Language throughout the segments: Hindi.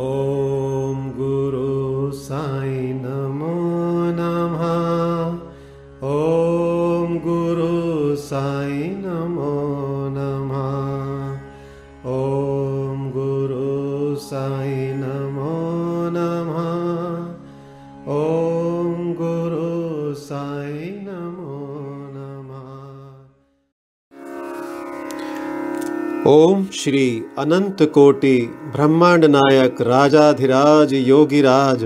ॐ गुरु साई ओम श्री अनंत कोटि ब्रह्मांड नायक राजाधिराज योगीराज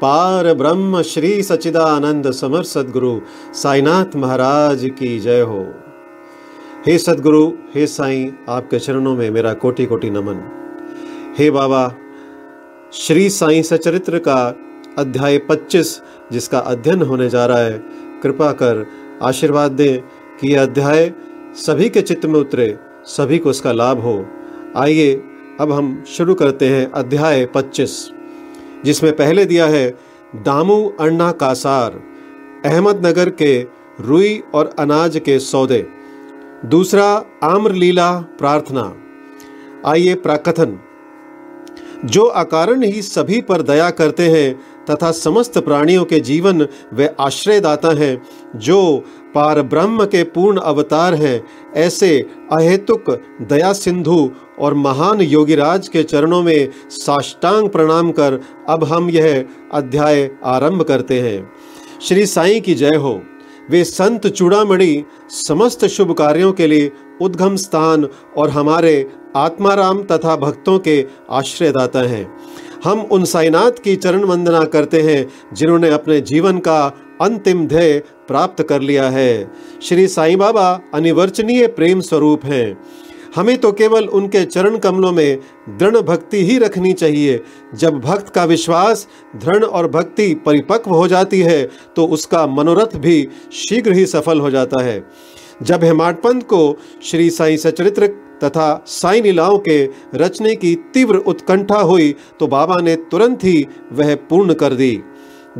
पार ब्रह्म श्री सच्चिदानंद समर सदगुरु साईनाथ महाराज की जय हो। हे सदगुरु, हे साईं, आपके चरणों में मेरा कोटि कोटि नमन। हे बाबा, श्री साईं सचरित्र का अध्याय 25 जिसका अध्ययन होने जा रहा है, कृपा कर आशीर्वाद दें कि यह अध्याय सभी के चित्त में उतरे। सभी को इसका लाभ हो। आइए, अब हम शुरू करते हैं अध्याय 25 जिसमें पहले दिया है, दामू अन्ना कासार अहमदनगर के रुई और अनाज के सौदे। दूसरा, आम्रलीला प्रार्थना। आइए प्राकथन। जो अकारण ही सभी पर दया करते हैं, तथा समस्त प्राणियों के जीवन वे आश्रयदाता हैं, जो पार ब्रह्म के पूर्ण अवतार हैं, ऐसे अहेतुक दया सिंधु और महान योगीराज के चरणों में साष्टांग प्रणाम कर अब हम यह अध्याय आरंभ करते हैं। श्री साईं की जय हो। वे संत चूड़ामणि समस्त शुभ कार्यों के लिए उद्गम स्थान और हमारे आत्माराम तथा भक्तों के आश्रयदाता हैं। हम उन साईनाथ की चरण वंदना करते हैं, जिन्होंने अपने जीवन का अंतिम ध्येय प्राप्त कर लिया है। श्री साईं बाबा अनिवर्चनीय प्रेम स्वरूप हैं। हमें तो केवल उनके चरण कमलों में दृढ़ भक्ति ही रखनी चाहिए। जब भक्त का विश्वास दृढ़ और भक्ति परिपक्व हो जाती है तो उसका मनोरथ भी शीघ्र ही सफल हो जाता है। जब हेमाडपंत को श्री साईं सचरित्र तथा साई लीलाओं के रचने की तीव्र उत्कंठा हुई तो बाबा ने तुरंत ही वह पूर्ण कर दी।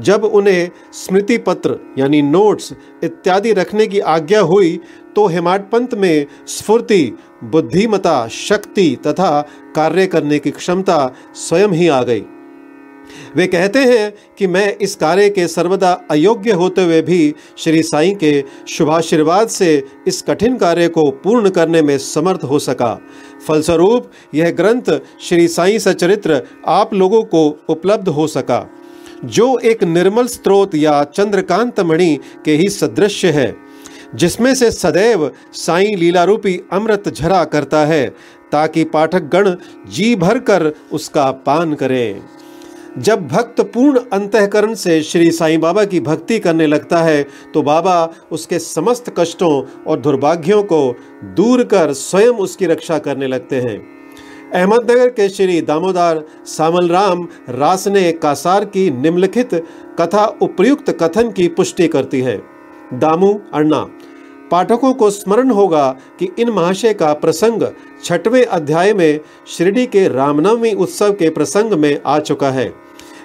जब उन्हें स्मृति पत्र यानी नोट्स इत्यादि रखने की आज्ञा हुई तो हेमाड में स्फूर्ति, बुद्धिमता, शक्ति तथा कार्य करने की क्षमता स्वयं ही आ गई। वे कहते हैं कि मैं इस कार्य के सर्वदा अयोग्य होते हुए भी श्री साईं के शुभाशीर्वाद से इस कठिन कार्य को पूर्ण करने में समर्थ हो सका। फलस्वरूप यह ग्रंथ श्री साईं सचरित्र आप लोगों को उपलब्ध हो सका। जो एक निर्मल स्रोत या चंद्रकांत मणि के ही सदृश है, जिसमें से सदैव साईं लीला रूपी अमृत झरा करता है, ताकि पाठक गण जी भर कर उसका पान करें। जब भक्त पूर्ण अंतकरण से श्री साईं बाबा की भक्ति करने लगता है तो बाबा उसके समस्त कष्टों और दुर्भाग्यों को दूर कर स्वयं उसकी रक्षा करने लगते हैं। अहमदनगर के श्री दामोदर सामल राम रास ने कासार की निम्नलिखित कथा उपयुक्त कथन की पुष्टि करती है। दामू अन्ना पाठकों को स्मरण होगा कि इन महाशय का प्रसंग छठवें अध्याय में शिरडी के रामनवमी उत्सव के प्रसंग में आ चुका है।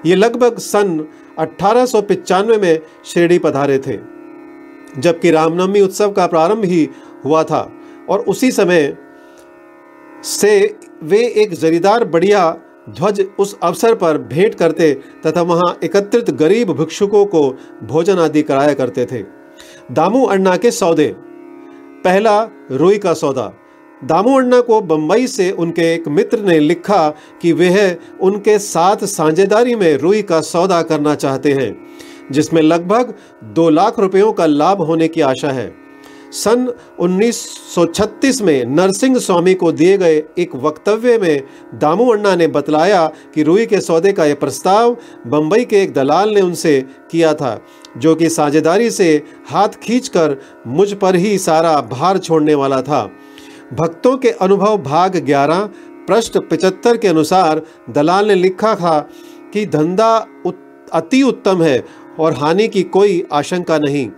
ये लगभग सन अठारह में शिरडी पधारे थे, जबकि रामनवमी उत्सव का प्रारंभ ही हुआ था और उसी समय से वे एक जरीदार बढ़िया ध्वज उस अवसर पर भेंट करते तथा वहाँ एकत्रित गरीब भिक्षुकों को भोजन आदि कराया करते थे। दामू अण्णा के सौदे। पहला रुई का सौदा। दामू अण्णा को बम्बई से उनके एक मित्र ने लिखा कि वह उनके साथ साझेदारी में रुई का सौदा करना चाहते हैं, जिसमें लगभग दो लाख रुपयों का लाभ होने की आशा है। सन 1936 में नरसिंह स्वामी को दिए गए एक वक्तव्य में दामू अण्णा ने बतलाया कि रूई के सौदे का यह प्रस्ताव बम्बई के एक दलाल ने उनसे किया था, जो कि साझेदारी से हाथ खींचकर मुझ पर ही सारा भार छोड़ने वाला था। भक्तों के अनुभव भाग 11 पृष्ठ 75 के अनुसार दलाल ने लिखा था कि धंधा अति उत्तम है और हानि की कोई आशंका नहीं।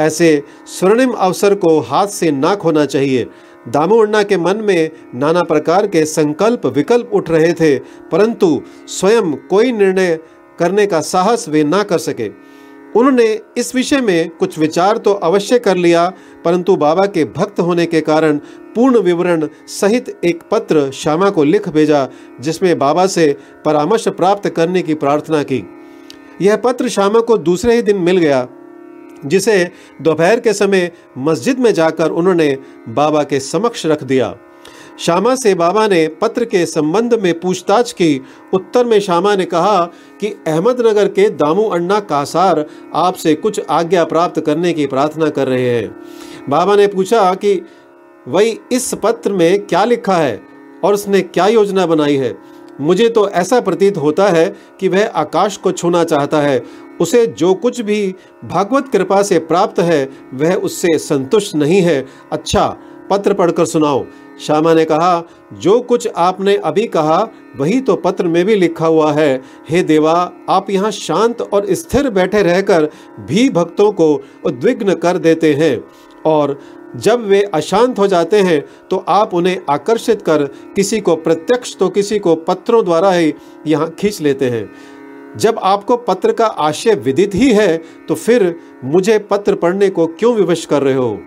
ऐसे स्वर्णिम अवसर को हाथ से ना खोना चाहिए। दामू अण्णा के मन में नाना प्रकार के संकल्प विकल्प उठ रहे थे, परंतु स्वयं कोई निर्णय करने का साहस वे ना कर सके। उन्होंने इस विषय में कुछ विचार तो अवश्य कर लिया, परंतु बाबा के भक्त होने के कारण पूर्ण विवरण सहित एक पत्र श्यामा को लिख भेजा, जिसमें बाबा से परामर्श प्राप्त करने की प्रार्थना की। यह पत्र श्यामा को दूसरे ही दिन मिल गया। जिसे दोपहर के समय मस्जिद में जाकर उन्होंने बाबा के समक्ष रख दिया। श्यामा से बाबा ने पत्र के संबंध में पूछताछ की। उत्तर में श्यामा ने कहा कि अहमदनगर के दामू अन्ना कासार आपसे कुछ आज्ञा प्राप्त करने की प्रार्थना कर रहे हैं। बाबा ने पूछा कि वही इस पत्र में क्या लिखा है और उसने क्या योजना बनाई है? मुझे तो ऐसा प्रतीत होता है कि वह आकाश को छूना चाहता है उसे जो कुछ भी भागवत कृपा से प्राप्त है, वह उससे संतुष्ट नहीं है। अच्छा पत्र पढ़कर सुनाओ। श्यामा ने कहा, जो कुछ आपने अभी कहा, वही तो पत्र में भी लिखा हुआ है। हे देवा, आप यहाँ शांत और स्थिर बैठे रहकर भी भक्तों को उद्विग्न कर देते हैं। और जब वे अशांत हो जाते हैं तो आप उन्हें आकर्षित कर किसी को प्रत्यक्ष तो किसी को पत्रों द्वारा ही यहाँ खींच लेते हैं। जब आपको पत्र का आशय विदित ही है तो फिर मुझे पत्र पढ़ने को क्यों विवश कर रहे हो?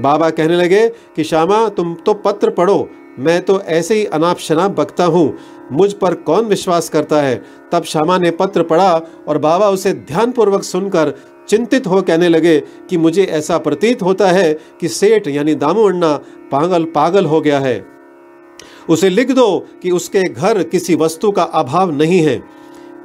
बाबा कहने लगे कि श्यामा, तुम तो पत्र पढ़ो, मैं तो ऐसे ही अनाप शनाप बकता हूँ। मुझ पर कौन विश्वास करता है? तब श्यामा ने पत्र पढ़ा और बाबा उसे ध्यानपूर्वक सुनकर चिंतित हो कहने लगे कि मुझे ऐसा प्रतीत होता है कि सेठ यानी दामू अण्णा पागल पागल हो गया है। उसे लिख दो कि उसके घर किसी वस्तु का अभाव नहीं है।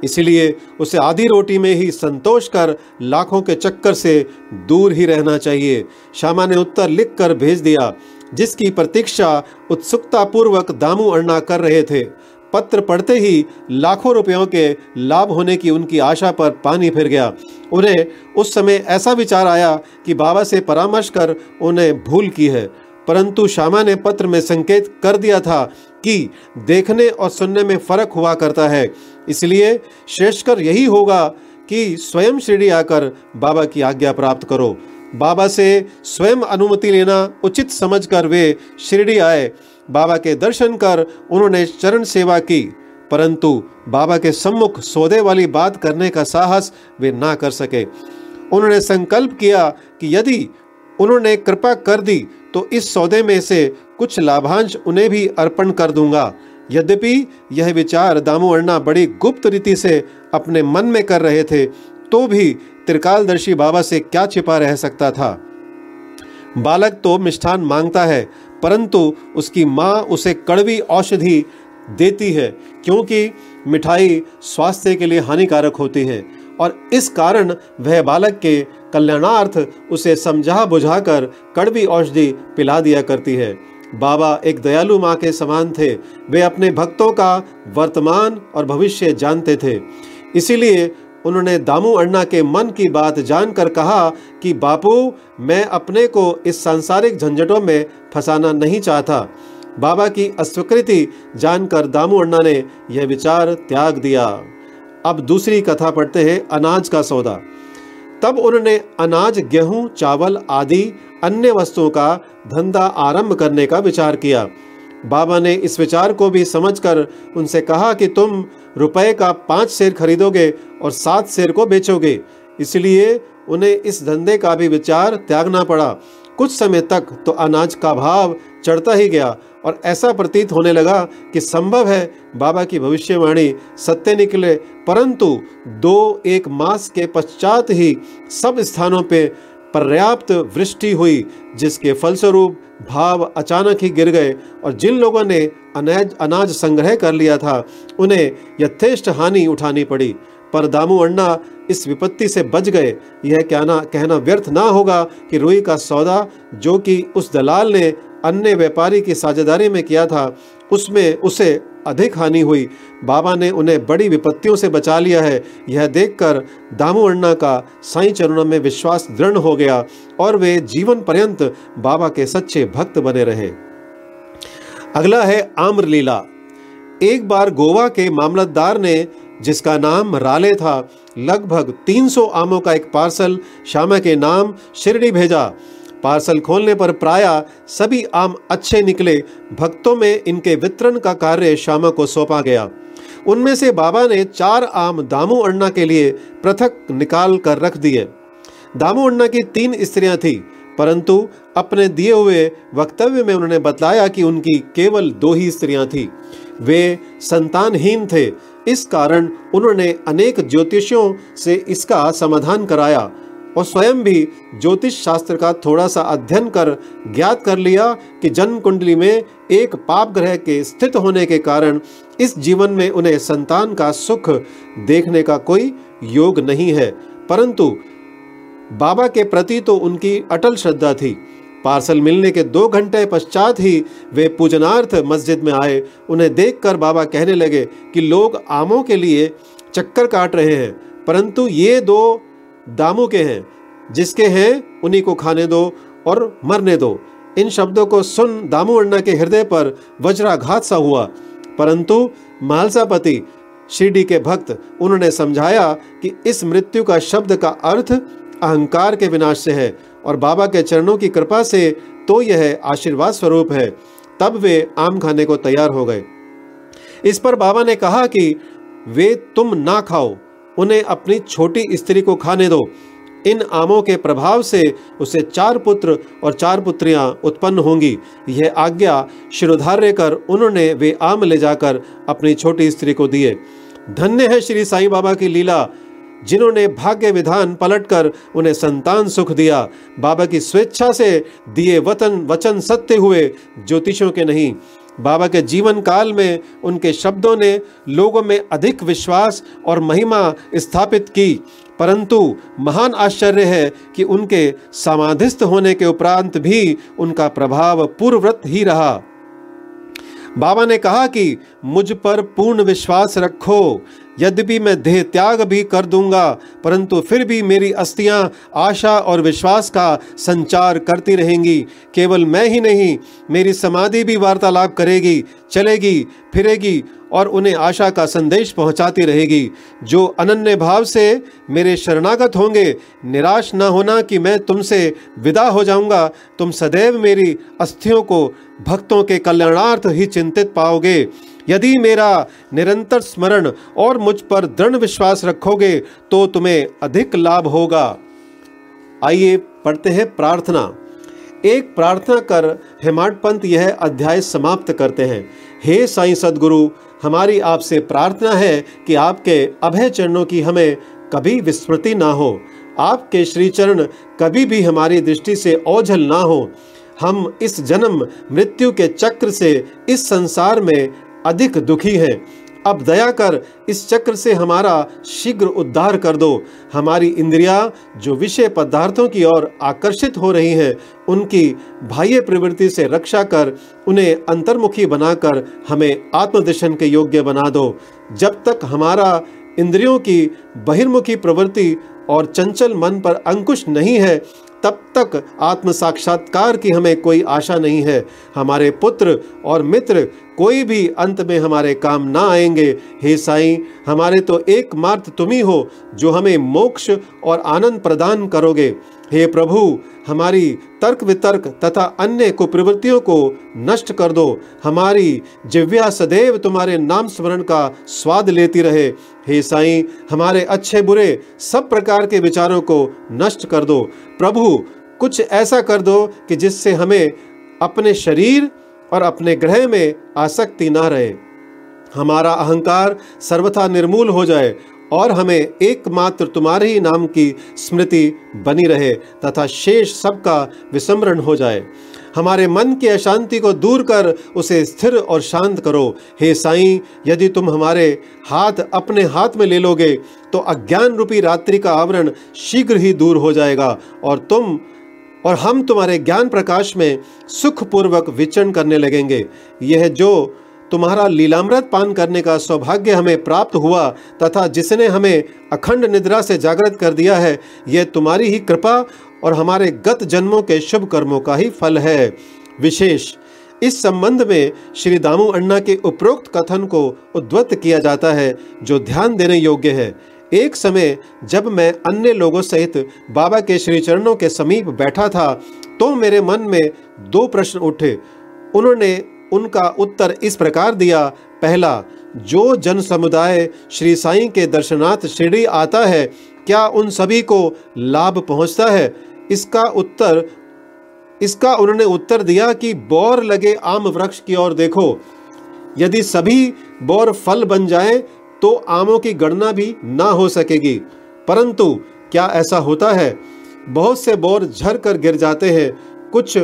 इसलिए उसे आधी रोटी में ही संतोष कर लाखों के चक्कर से दूर ही रहना चाहिए। श्यामा ने उत्तर लिख कर भेज दिया, जिसकी प्रतीक्षा उत्सुकतापूर्वक दामू अण्णा कर रहे थे। पत्र पढ़ते ही लाखों रुपयों के लाभ होने की उनकी आशा पर पानी फिर गया। उन्हें उस समय ऐसा विचार आया कि बाबा से परामर्श कर उन्हें भूल की है। परंतु श्यामा ने पत्र में संकेत कर दिया था कि देखने और सुनने में फ़र्क हुआ करता है। इसलिए श्रेष्ठकर यही होगा कि स्वयं शिरडी आकर बाबा की आज्ञा प्राप्त करो। बाबा से स्वयं अनुमति लेना उचित समझकर वे शिरडी आए। बाबा के दर्शन कर उन्होंने चरण सेवा की। परंतु बाबा के सम्मुख सौदे वाली बात करने का साहस वे ना कर सके। उन्होंने संकल्प किया कि यदि उन्होंने कृपा कर दी तो इस सौदे में से कुछ लाभांश उन्हें भी अर्पण कर दूँगा। यद्यपि यह विचार दामोअण्णा बड़ी गुप्त रीति से अपने मन में कर रहे थे तो भी त्रिकालदर्शी बाबा से क्या छिपा रह सकता था? बालक तो मिष्ठान माँगता है, परंतु उसकी माँ उसे कड़वी औषधि देती है, क्योंकि मिठाई स्वास्थ्य के लिए हानिकारक होती है। और इस कारण वह बालक के कल्याणार्थ उसे समझा बुझाकर कड़वी औषधि पिला दिया करती है। बाबा एक दयालु माँ के समान थे। वे अपने भक्तों का वर्तमान और भविष्य जानते थे। इसीलिए उन्होंने दामू अण्णा के मन की बात जानकर कहा कि, बापू, मैं अपने को इस सांसारिक झंझटों में फंसाना नहीं चाहता। बाबा की अस्वीकृति जानकर दामू अण्णा ने यह विचार त्याग दिया। अब दूसरी कथा पढ़ते हैं अनाज का सौदा। तब उन्होंने अनाज, गेहूँ, चावल आदि अन्य वस्तुओं का धंधा आरंभ करने का विचार किया। बाबा ने इस विचार को भी समझकर उनसे कहा कि तुम रुपए का पाँच शेर खरीदोगे और सात शेर को बेचोगे। इसलिए उन्हें इस धंधे का भी विचार त्यागना पड़ा। कुछ समय तक तो अनाज का भाव चढ़ता ही गया और ऐसा प्रतीत होने लगा कि संभव है बाबा की भविष्यवाणी सत्य निकले, परंतु दो एक मास के पश्चात ही सब स्थानों पे पर्याप्त वृष्टि हुई, जिसके फलस्वरूप भाव अचानक ही गिर गए और जिन लोगों ने अनाज अनाज संग्रह कर लिया था, उन्हें यथेष्ट हानि उठानी पड़ी। पर दामू अण्णा इस विपत्ति से बच गए। यह कहना कहना व्यर्थ ना होगा कि रुई का सौदा जो कि उस दलाल ने अन्य व्यापारी की साझेदारी में किया था, उसमें उसे अधिक हानि हुई। बाबा ने उन्हें बड़ी विपत्तियों से बचा लिया है। यह देखकर दामू अण्णा का साईं चरणों में विश्वास दृढ़ हो गया और वे जीवन पर्यंत बाबा के सच्चे भक्त बने रहे। अगला है आम्र लीला एक बार गोवा के मामलतदार ने जिसका नाम राले था, लगभग 300 आमों का एक पार्सल श्यामा के नाम शिरडी भेजा। पार्सल खोलने पर प्राय सभी आम अच्छे निकले, भक्तों में इनके वितरण का कार्य श्यामा को सौंपा गया। उनमें से बाबा ने चार आम दामू अण्णा के लिए पृथक निकाल कर रख दिए। दामू अण्णा की तीन स्त्रियाँ थी, परंतु अपने दिए हुए वक्तव्य में उन्होंने बताया कि उनकी केवल दो ही स्त्रियाँ थी। वे संतानहीन थे इस कारण उन्होंने अनेक ज्योतिषियों से इसका समाधान कराया और स्वयं भी ज्योतिष शास्त्र का थोड़ा सा अध्ययन कर ज्ञात कर लिया कि जन्म कुंडली में एक पाप ग्रह के स्थित होने के कारण इस जीवन में उन्हें संतान का सुख देखने का कोई योग नहीं है। परंतु बाबा के प्रति तो उनकी अटल श्रद्धा थी। पार्सल मिलने के दो घंटे पश्चात ही वे पूजनार्थ मस्जिद में आए। उन्हें देखकर बाबा कहने लगे कि लोग आमों के लिए चक्कर काट रहे हैं, परंतु ये दो दामों के हैं। जिसके हैं, उन्हीं को खाने दो और मरने दो। इन शब्दों को सुन दामू अण्णा के हृदय पर वज्राघात सा हुआ। परंतु मालसापति शिरडी के भक्त, उन्होंने समझाया कि इस मृत्यु का शब्द का अर्थ अहंकार के विनाश से है। और बाबा के चरणों की कृपा से तो यह आशीर्वाद स्वरूप है। तब वे आम खाने को तैयार हो गए। इस पर बाबा ने कहा कि वे तुम ना खाओ, उन्हें अपनी छोटी स्त्री को खाने दो। इन आमों के प्रभाव से उसे चार पुत्र और चार पुत्रियाँ उत्पन्न होंगी। यह आज्ञा शिरोधार्य कर उन्होंने वे आम ले जाकर अपनी छोटी स्त्री को दिए। धन्य है श्री साईं बाबा की लीला। जिन्होंने भाग्य विधान पलटकर उन्हें संतान सुख दिया। बाबा की स्वेच्छा से दिए वतन, वचन सत्य हुए, ज्योतिषों के नहीं। बाबा के जीवन काल में उनके शब्दों ने लोगों में अधिक विश्वास और महिमा स्थापित की। परंतु महान आश्चर्य है कि उनके समाधिस्थ होने के उपरांत भी उनका प्रभाव पूर्ववत ही रहा। बाबा ने कहा कि, मुझ पर पूर्ण विश्वास रखो यद्यपि मैं देह त्याग भी कर दूँगा, परंतु फिर भी मेरी अस्थियाँ आशा और विश्वास का संचार करती रहेंगी। केवल मैं ही नहीं, मेरी समाधि भी वार्तालाप करेगी, चलेगी, फिरेगी और उन्हें आशा का संदेश पहुंचाती रहेगी। जो अनन्य भाव से मेरे शरणागत होंगे, निराश न होना कि मैं तुमसे विदा हो जाऊँगा, तुम सदैव मेरी अस्थियों को भक्तों के कल्याणार्थ ही चिंतित पाओगे। यदि मेरा निरंतर स्मरण और मुझ पर दृढ़ विश्वास रखोगे तो तुम्हें अधिक लाभ होगा। आइए पढ़ते हैं प्रार्थना। एक प्रार्थना कर हेमाड पंत यह अध्याय समाप्त करते हैं। हे साईं सदगुरु, हमारी आपसे प्रार्थना है कि आपके अभय चरणों की हमें कभी विस्मृति ना हो। आपके श्री चरण कभी भी हमारी दृष्टि से ओझल ना हो। हम इस जन्म मृत्यु के चक्र से इस संसार में अधिक दुखी है। अब दया कर इस चक्र से हमारा शीघ्र उद्धार कर दो। हमारी इंद्रिया जो विषय पदार्थों की ओर आकर्षित हो रही हैं, उनकी बाह्य प्रवृत्ति से रक्षा कर, उन्हें अंतर्मुखी बनाकर हमें आत्मदर्शन के योग्य बना दो। जब तक हमारा इंद्रियों की बहिर्मुखी प्रवृत्ति और चंचल मन पर अंकुश नहीं है तब तक आत्म साक्षात्कार की हमें कोई आशा नहीं है। हमारे पुत्र और मित्र कोई भी अंत में हमारे काम ना आएँगे। हे साईं, हमारे तो एकमात्र तुम ही हो, जो हमें मोक्ष और आनंद प्रदान करोगे। हे प्रभु, हमारी तर्क वितर्क तथा अन्य कुप्रवृत्तियों को नष्ट कर दो। हमारी जिव्या सदैव तुम्हारे नाम स्मरण का स्वाद लेती रहे। हे साईं, हमारे अच्छे बुरे सब प्रकार के विचारों को नष्ट कर दो। प्रभु, कुछ ऐसा कर दो कि जिससे हमें अपने शरीर और अपने ग्रह में आसक्ति ना रहे। हमारा अहंकार सर्वथा निर्मूल हो जाए। और हमें एकमात्र तुम्हारे ही नाम की स्मृति बनी रहे तथा शेष सबका विस्मरण हो जाए। हमारे मन की अशांति को दूर कर उसे स्थिर और शांत करो। हे साईं, यदि तुम हमारे हाथ अपने हाथ में ले लोगे तो अज्ञान रूपी रात्रि का आवरण शीघ्र ही दूर हो जाएगा और तुम और हम तुम्हारे ज्ञान प्रकाश में सुखपूर्वक विचरण करने लगेंगे। यह जो तुम्हारा लीलामृत पान करने का सौभाग्य हमें प्राप्त हुआ तथा जिसने हमें अखंड निद्रा से जागृत कर दिया है यह तुम्हारी ही कृपा और हमारे गत जन्मों के शुभ कर्मों का ही फल है। विशेष, इस संबंध में श्री दामू अण्णा के उपरोक्त कथन को उद्वत किया जाता है, जो ध्यान देने योग्य है। एक समय जब मैं अन्य लोगों सहित बाबा के श्री चरणों के समीप बैठा था तो मेरे मन में दो प्रश्न उठे। उन्होंने उनका उत्तर इस प्रकार दिया, पहला, जो जन समुदाय श्री साईं के दर्शनार्थ शिरडी आता है, क्या उन सभी को लाभ पहुँचता है? इसका उत्तर, इसका उन्होंने उत्तर दिया कि बौर लगे आम वृक्ष की ओर देखो। यदि सभी बौर फल बन जाएँ तो आमों की गणना भी ना हो सकेगी। परंतु, क्या ऐसा होता है? बहुत से बौर झर कर गिर जाते हैं। कुछ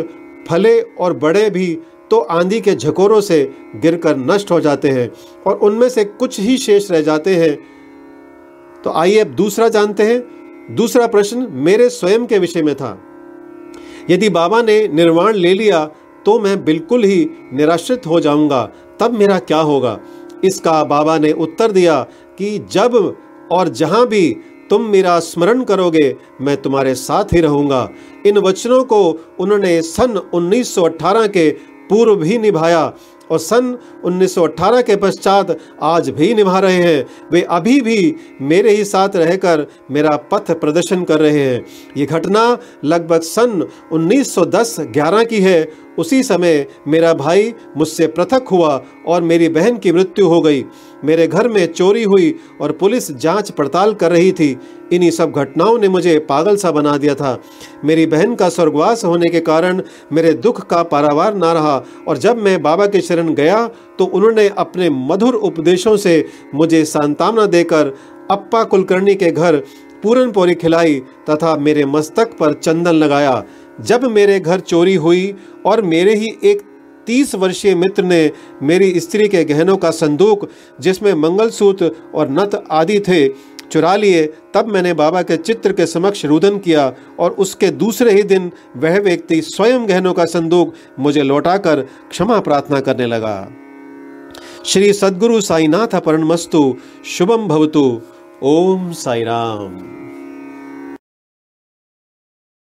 फले और बड़े भी तो आंधी के झकोरों से गिरकर नष्ट हो जाते हैं और उनमें से कुछ ही शेष रह जाते हैं। तो आइए अब दूसरा जानते हैं। दूसरा प्रश्न मेरे स्वयं के विषय में था। यदि बाबा ने निर्वाण ले लिया तो मैं बिल्कुल ही निराश्रित हो जाऊँगा। तब मेरा क्या होगा? इसका बाबा ने उत्तर दिया कि जब और जहाँ भी तुम मेरा स्मरण करोगे, मैं तुम्हारे साथ ही रहूँगा। इन वचनों को उन्होंने सन 1918 के पूर्व भी निभाया और सन 1918 के पश्चात आज भी निभा रहे हैं। वे अभी भी मेरे ही साथ रहकर मेरा पथ प्रदर्शन कर रहे हैं। ये घटना लगभग सन 1910-11 की है उसी समय मेरा भाई मुझसे पृथक हुआ और मेरी बहन की मृत्यु हो गई। मेरे घर में चोरी हुई और पुलिस जाँच पड़ताल कर रही थी। इन्हीं सब घटनाओं ने मुझे पागल सा बना दिया था। मेरी बहन का स्वर्गवास होने के कारण मेरे दुख का पारावार ना रहा और जब मैं बाबा के शरण गया तो उन्होंने अपने मधुर उपदेशों से मुझे सांतावना देकर अप्पा कुलकर्णी के घर पूरनपोरी खिलाई तथा मेरे मस्तक पर चंदन लगाया। जब मेरे घर चोरी हुई और मेरे ही एक तीस वर्षीय मित्र ने मेरी स्त्री के गहनों का संदूक, जिसमें मंगलसूत्र और नत आदि थे, चुरा लिए, तब मैंने बाबा के चित्र के समक्ष रुदन किया और उसके दूसरे ही दिन वह व्यक्ति स्वयं गहनों का संदूक मुझे लौटाकर क्षमा प्रार्थना करने लगा। श्री सद्गुरु साईनाथ अपरणमस्तु शुभम भवतु। ओम साई राम